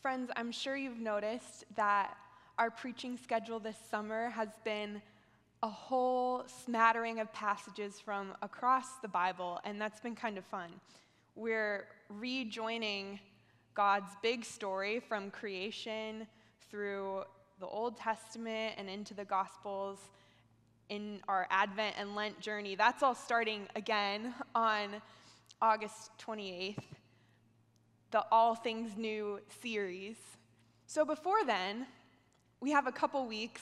Friends, I'm sure you've noticed that our preaching schedule this summer has been a whole smattering of passages from across the Bible, and that's been kind of fun. We're rejoining God's big story from creation through the Old Testament and into the Gospels in our Advent and Lent journey. That's all starting again on August 28th, the All Things New series. So before then, we have a couple weeks.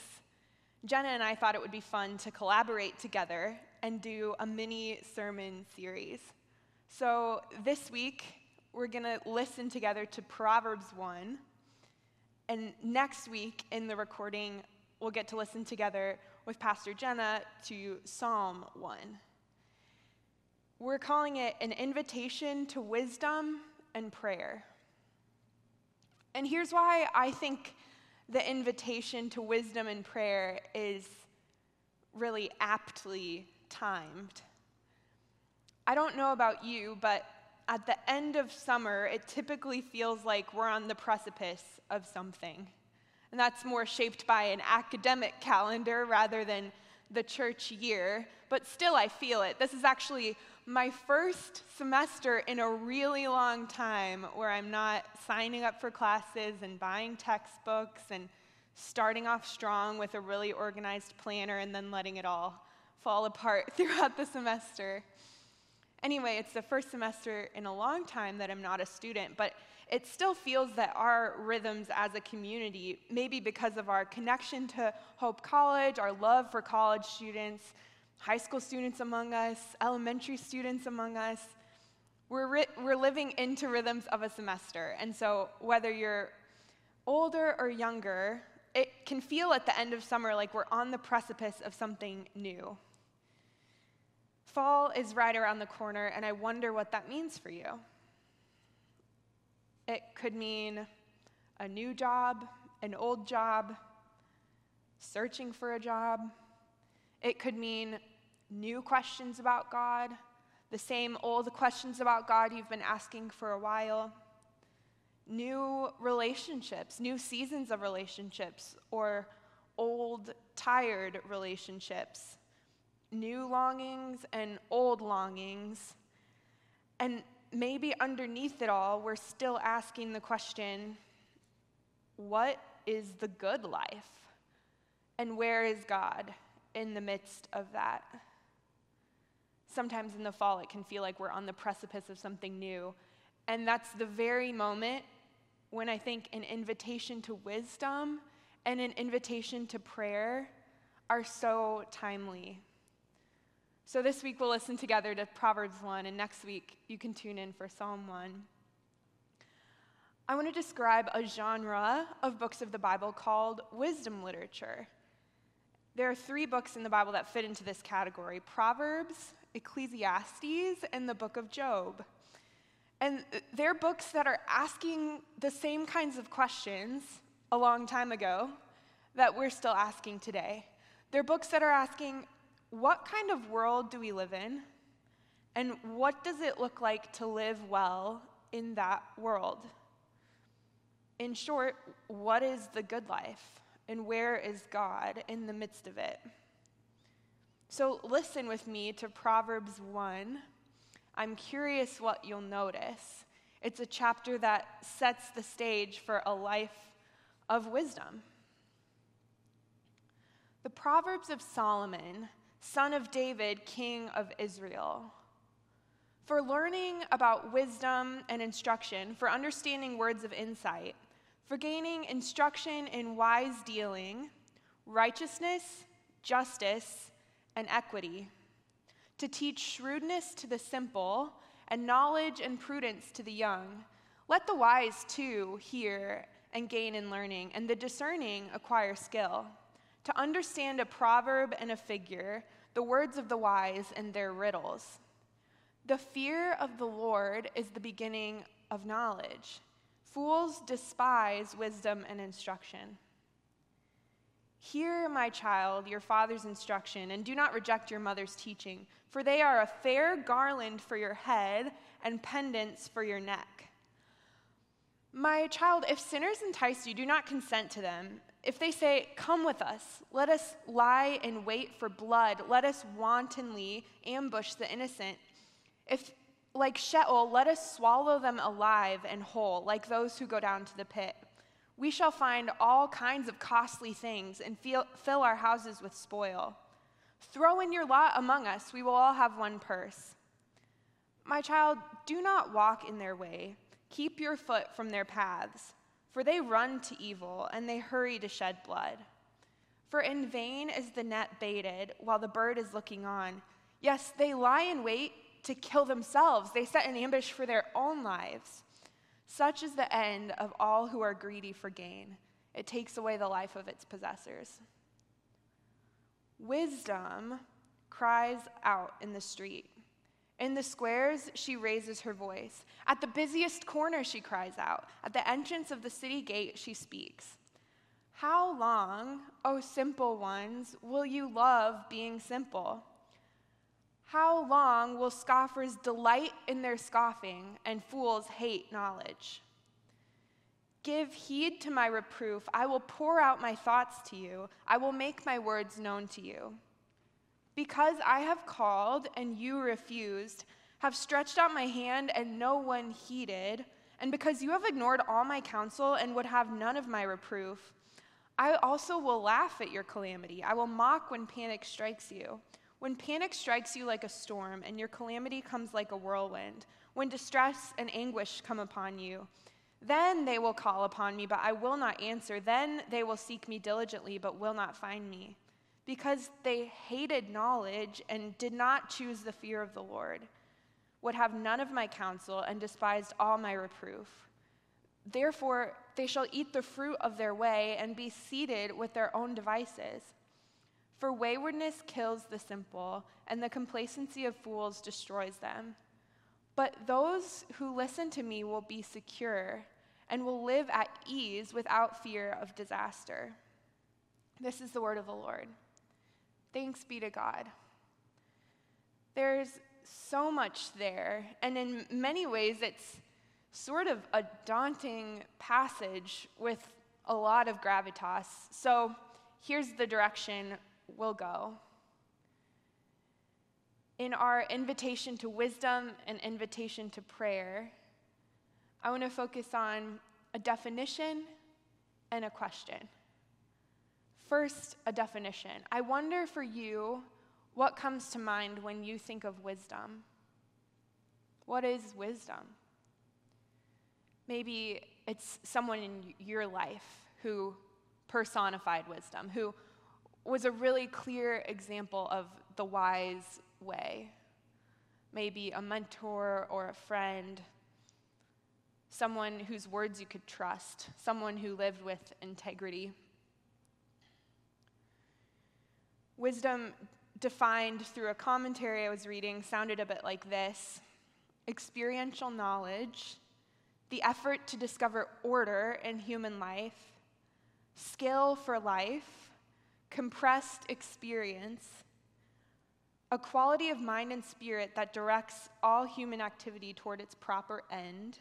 Jenna and I thought it would be fun to collaborate together and do a mini sermon series. So this week, we're going to listen together to Proverbs 1. And next week in the recording, we'll get to listen together with Pastor Jenna to Psalm 1. We're calling it an invitation to wisdom and prayer. And here's why I think the invitation to wisdom and prayer is really aptly timed. I don't know about you, but at the end of summer, it typically feels like we're on the precipice of something. And that's more shaped by an academic calendar rather than the church year. But still, I feel it. This is actually my first semester in a really long time where I'm not signing up for classes and buying textbooks and starting off strong with a really organized planner and then letting it all fall apart throughout the semester. Anyway, it's the first semester in a long time that I'm not a student, but it still feels that our rhythms as a community, maybe because of our connection to Hope College, our love for college students, high school students among us, elementary students among us, we're, ri- we're living into rhythms of a semester. And so, whether you're older or younger, it can feel at the end of summer like we're on the precipice of something new. Fall is right around the corner, and I wonder what that means for you. It could mean a new job, an old job, searching for a job. It could mean new questions about God, the same old questions about God you've been asking for a while. New relationships, new seasons of relationships, or old, tired relationships, new longings and old longings. And maybe underneath it all, we're still asking the question what is the good life? And where is God in the midst of that? Sometimes in the fall, it can feel like we're on the precipice of something new. And that's the very moment when I think an invitation to wisdom and an invitation to prayer are so timely. So this week we'll listen together to Proverbs 1, and next week you can tune in for Psalm 1. I want to describe a genre of books of the Bible called wisdom literature. There are three books in the Bible that fit into this category Proverbs, Ecclesiastes, and the book of Job. And they're books that are asking the same kinds of questions a long time ago that we're still asking today. They're books that are asking, what kind of world do we live in? And what does it look like to live well in that world? In short, what is the good life? And where is God in the midst of it? So listen with me to Proverbs 1. I'm curious what you'll notice. It's a chapter that sets the stage for a life of wisdom. The Proverbs of Solomon son of David, king of Israel. For learning about wisdom and instruction, for understanding words of insight, for gaining instruction in wise dealing, righteousness, justice, and equity, to teach shrewdness to the simple, and knowledge and prudence to the young. Let the wise too hear and gain in learning, and the discerning acquire skill to understand a proverb and a figure, the words of the wise and their riddles. The fear of the Lord is the beginning of knowledge. Fools despise wisdom and instruction. Hear, my child, your father's instruction, and do not reject your mother's teaching, for they are a fair garland for your head and pendants for your neck. My child, if sinners entice you, do not consent to them. If they say, Come with us, let us lie in wait for blood, let us wantonly ambush the innocent. If, like Sheol, let us swallow them alive and whole, like those who go down to the pit. We shall find all kinds of costly things and feel, fill our houses with spoil. Throw in your lot among us, we will all have one purse. My child, do not walk in their way. Keep your foot from their paths, for they run to evil and they hurry to shed blood. For in vain is the net baited while the bird is looking on. Yes, they lie in wait to kill themselves, they set an ambush for their own lives. Such is the end of all who are greedy for gain. It takes away the life of its possessors. Wisdom cries out in the street. In the squares, she raises her voice. At the busiest corner, she cries out. At the entrance of the city gate, she speaks. How long, O simple ones, will you love being simple? How long will scoffers delight in their scoffing and fools hate knowledge? Give heed to my reproof. I will pour out my thoughts to you. I will make my words known to you. Because I have called and you refused, have stretched out my hand and no one heeded, and because you have ignored all my counsel and would have none of my reproof, I also will laugh at your calamity. I will mock when panic strikes you. When panic strikes you like a storm and your calamity comes like a whirlwind, when distress and anguish come upon you, then they will call upon me, but I will not answer. Then they will seek me diligently, but will not find me because they hated knowledge and did not choose the fear of the Lord, would have none of my counsel and despised all my reproof. Therefore, they shall eat the fruit of their way and be seated with their own devices. For waywardness kills the simple, and the complacency of fools destroys them. But those who listen to me will be secure and will live at ease without fear of disaster. This is the word of the Lord. Thanks be to God. There's so much there, and in many ways, it's sort of a daunting passage with a lot of gravitas. So here's the direction we'll go. In our invitation to wisdom and invitation to prayer, I want to focus on a definition and a question. First, a definition. I wonder for you what comes to mind when you think of wisdom. What is wisdom? Maybe it's someone in your life who personified wisdom, who was a really clear example of the wise way. Maybe a mentor or a friend, someone whose words you could trust, someone who lived with integrity. Wisdom, defined through a commentary I was reading, sounded a bit like this experiential knowledge, the effort to discover order in human life, skill for life, compressed experience, a quality of mind and spirit that directs all human activity toward its proper end,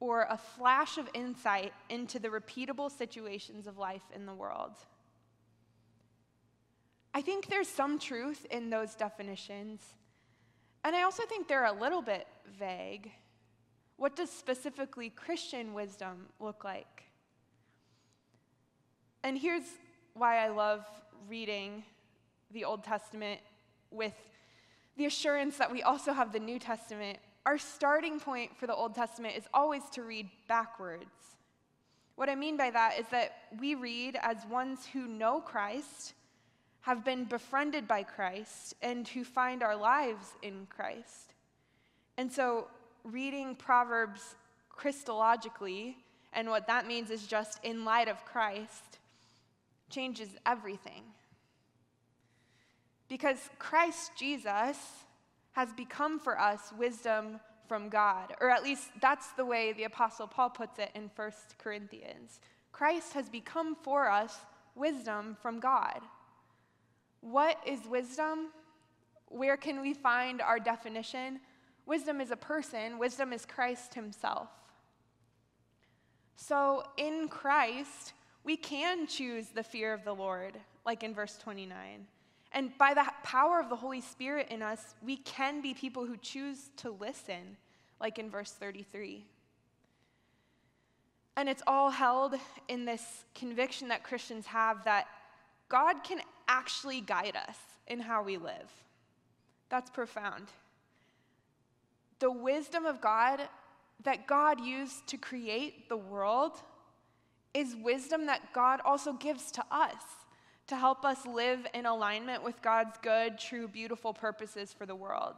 or a flash of insight into the repeatable situations of life in the world. I think there's some truth in those definitions. And I also think they're a little bit vague. What does specifically Christian wisdom look like? And here's why I love reading the Old Testament with the assurance that we also have the New Testament. Our starting point for the Old Testament is always to read backwards. What I mean by that is that we read as ones who know Christ have been befriended by Christ and who find our lives in Christ. And so, reading Proverbs Christologically, and what that means is just in light of Christ, changes everything. Because Christ Jesus has become for us wisdom from God, or at least that's the way the Apostle Paul puts it in 1 Corinthians. Christ has become for us wisdom from God. What is wisdom? Where can we find our definition? Wisdom is a person, wisdom is Christ Himself. So in Christ, we can choose the fear of the Lord, like in verse 29. And by the power of the Holy Spirit in us, we can be people who choose to listen, like in verse 33. And it's all held in this conviction that Christians have that God can actually guide us in how we live. That's profound. The wisdom of God that God used to create the world is wisdom that God also gives to us to help us live in alignment with God's good, true, beautiful purposes for the world.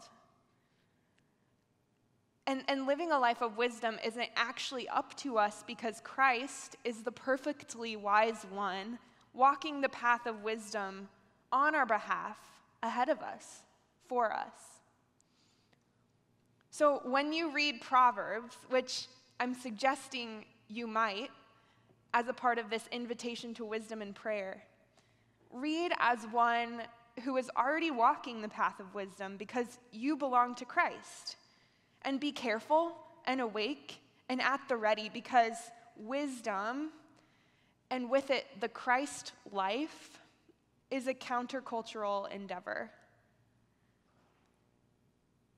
And, and living a life of wisdom isn't actually up to us because Christ is the perfectly wise one walking the path of wisdom on our behalf, ahead of us, for us. So when you read Proverbs, which I'm suggesting you might as a part of this invitation to wisdom and prayer, read as one who is already walking the path of wisdom because you belong to Christ. And be careful and awake and at the ready because wisdom and with it the Christ life is a countercultural endeavor.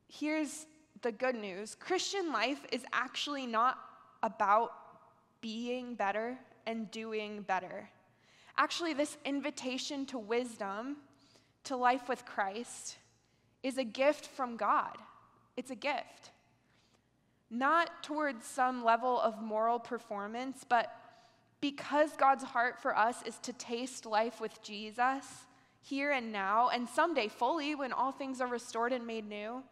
Here's the good news Christian life is actually not about being better and doing better. Actually, this invitation to wisdom, to life with Christ, is a gift from God. It's a gift. Not towards some level of moral performance, but because God's heart for us is to taste life with Jesus here and now, and someday fully when all things are restored and made new.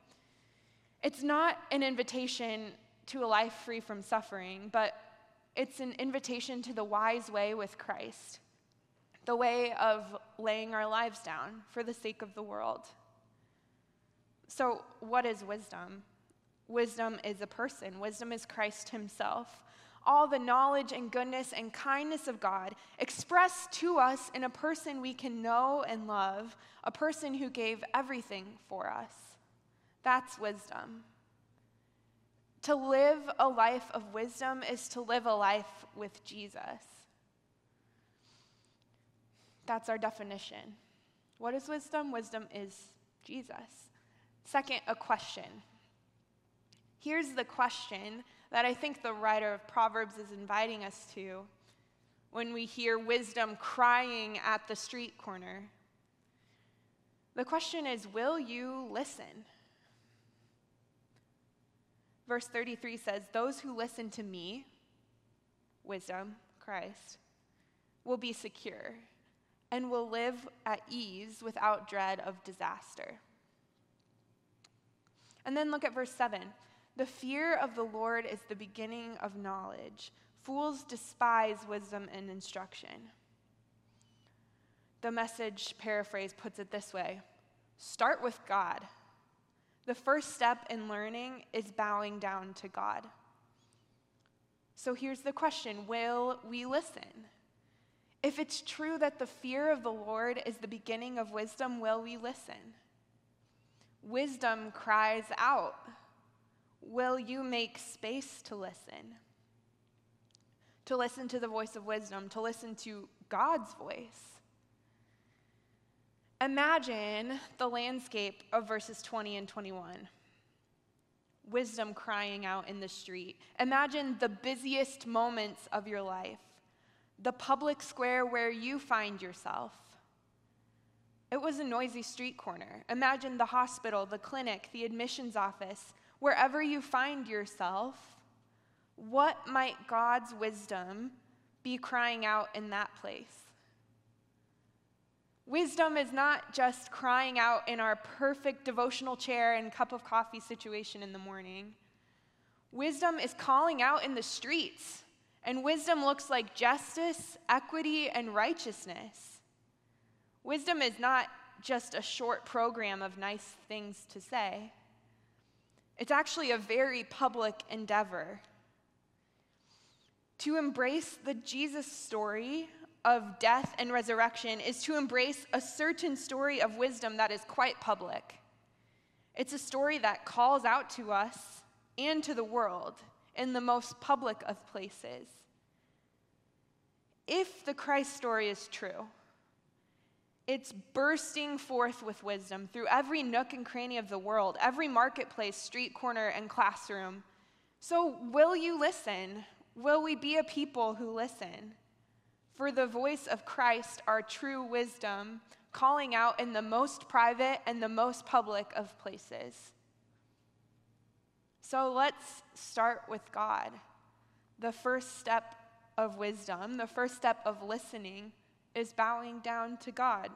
It's not an invitation to a life free from suffering, but it's an invitation to the wise way with Christ the way of laying our lives down for the sake of the world. So, what is wisdom? Wisdom is a person, wisdom is Christ Himself. All the knowledge and goodness and kindness of God expressed to us in a person we can know and love, a person who gave everything for us. That's wisdom. To live a life of wisdom is to live a life with Jesus. That's our definition. What is wisdom? Wisdom is Jesus. Second, a question. Here's the question that I think the writer of Proverbs is inviting us to when we hear wisdom crying at the street corner. The question is Will you listen? Verse 33 says, Those who listen to me, wisdom, Christ, will be secure and will live at ease without dread of disaster. And then look at verse 7. The fear of the Lord is the beginning of knowledge. Fools despise wisdom and instruction. The message paraphrase puts it this way start with God. The first step in learning is bowing down to God. So here's the question Will we listen? If it's true that the fear of the Lord is the beginning of wisdom, will we listen? Wisdom cries out. Will you make space to listen? To listen to the voice of wisdom, to listen to God's voice. Imagine the landscape of verses 20 and 21. Wisdom crying out in the street. Imagine the busiest moments of your life the public square where you find yourself. It was a noisy street corner. Imagine the hospital, the clinic, the admissions office, wherever you find yourself. What might God's wisdom be crying out in that place? Wisdom is not just crying out in our perfect devotional chair and cup of coffee situation in the morning. Wisdom is calling out in the streets and wisdom looks like justice, equity, and righteousness. Wisdom is not just a short program of nice things to say, it's actually a very public endeavor. To embrace the Jesus story of death and resurrection is to embrace a certain story of wisdom that is quite public. It's a story that calls out to us and to the world in the most public of places. if the Christ story is true, it's bursting forth with wisdom through every nook and cranny of the world, every marketplace, street corner, and classroom. So, will you listen? Will we be a people who listen? For the voice of Christ, our true wisdom, calling out in the most private and the most public of places. So let's start with God. The first step of wisdom, the first step of listening, is bowing down to God.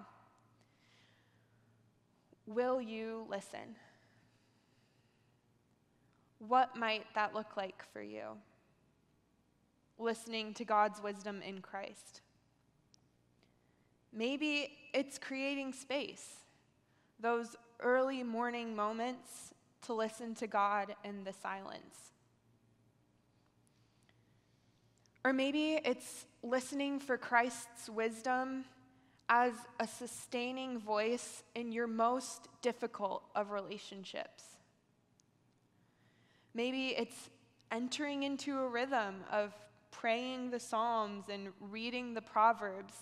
Will you listen? What might that look like for you? Listening to God's wisdom in Christ. Maybe it's creating space, those early morning moments to listen to God in the silence. Or maybe it's listening for Christ's wisdom as a sustaining voice in your most difficult of relationships. Maybe it's entering into a rhythm of praying the Psalms and reading the Proverbs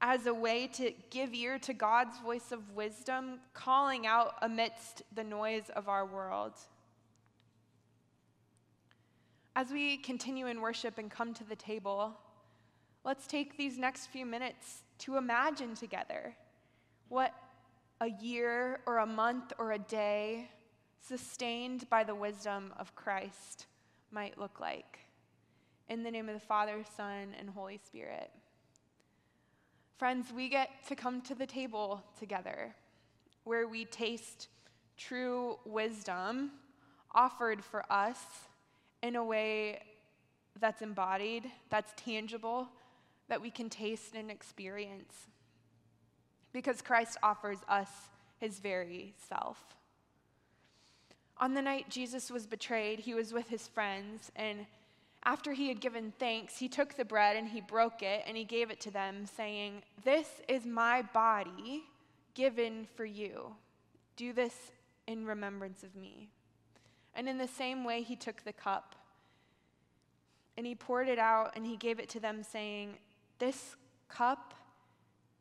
as a way to give ear to God's voice of wisdom calling out amidst the noise of our world. As we continue in worship and come to the table, let's take these next few minutes to imagine together what a year or a month or a day sustained by the wisdom of Christ might look like. In the name of the Father, Son, and Holy Spirit. Friends, we get to come to the table together where we taste true wisdom offered for us in a way that's embodied, that's tangible, that we can taste and experience. Because Christ offers us his very self. On the night Jesus was betrayed, he was with his friends, and after he had given thanks, he took the bread and he broke it and he gave it to them, saying, This is my body given for you. Do this in remembrance of me. And in the same way, he took the cup and he poured it out and he gave it to them, saying, This cup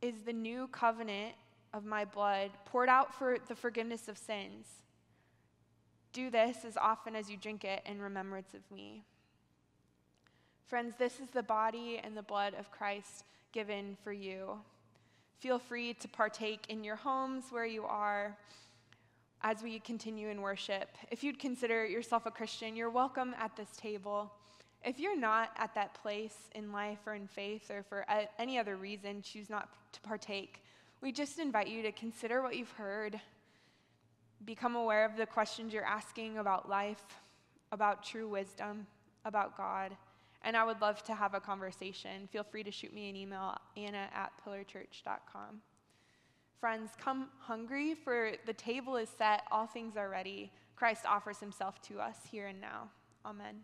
is the new covenant of my blood, poured out for the forgiveness of sins. Do this as often as you drink it in remembrance of me. Friends, this is the body and the blood of Christ given for you. Feel free to partake in your homes where you are as we continue in worship. If you'd consider yourself a Christian, you're welcome at this table. If you're not at that place in life or in faith or for any other reason choose not to partake, we just invite you to consider what you've heard. Become aware of the questions you're asking about life, about true wisdom, about God and I would love to have a conversation. Feel free to shoot me an email, anna at pillarchurch.com. Friends, come hungry, for the table is set, all things are ready. Christ offers himself to us here and now. Amen.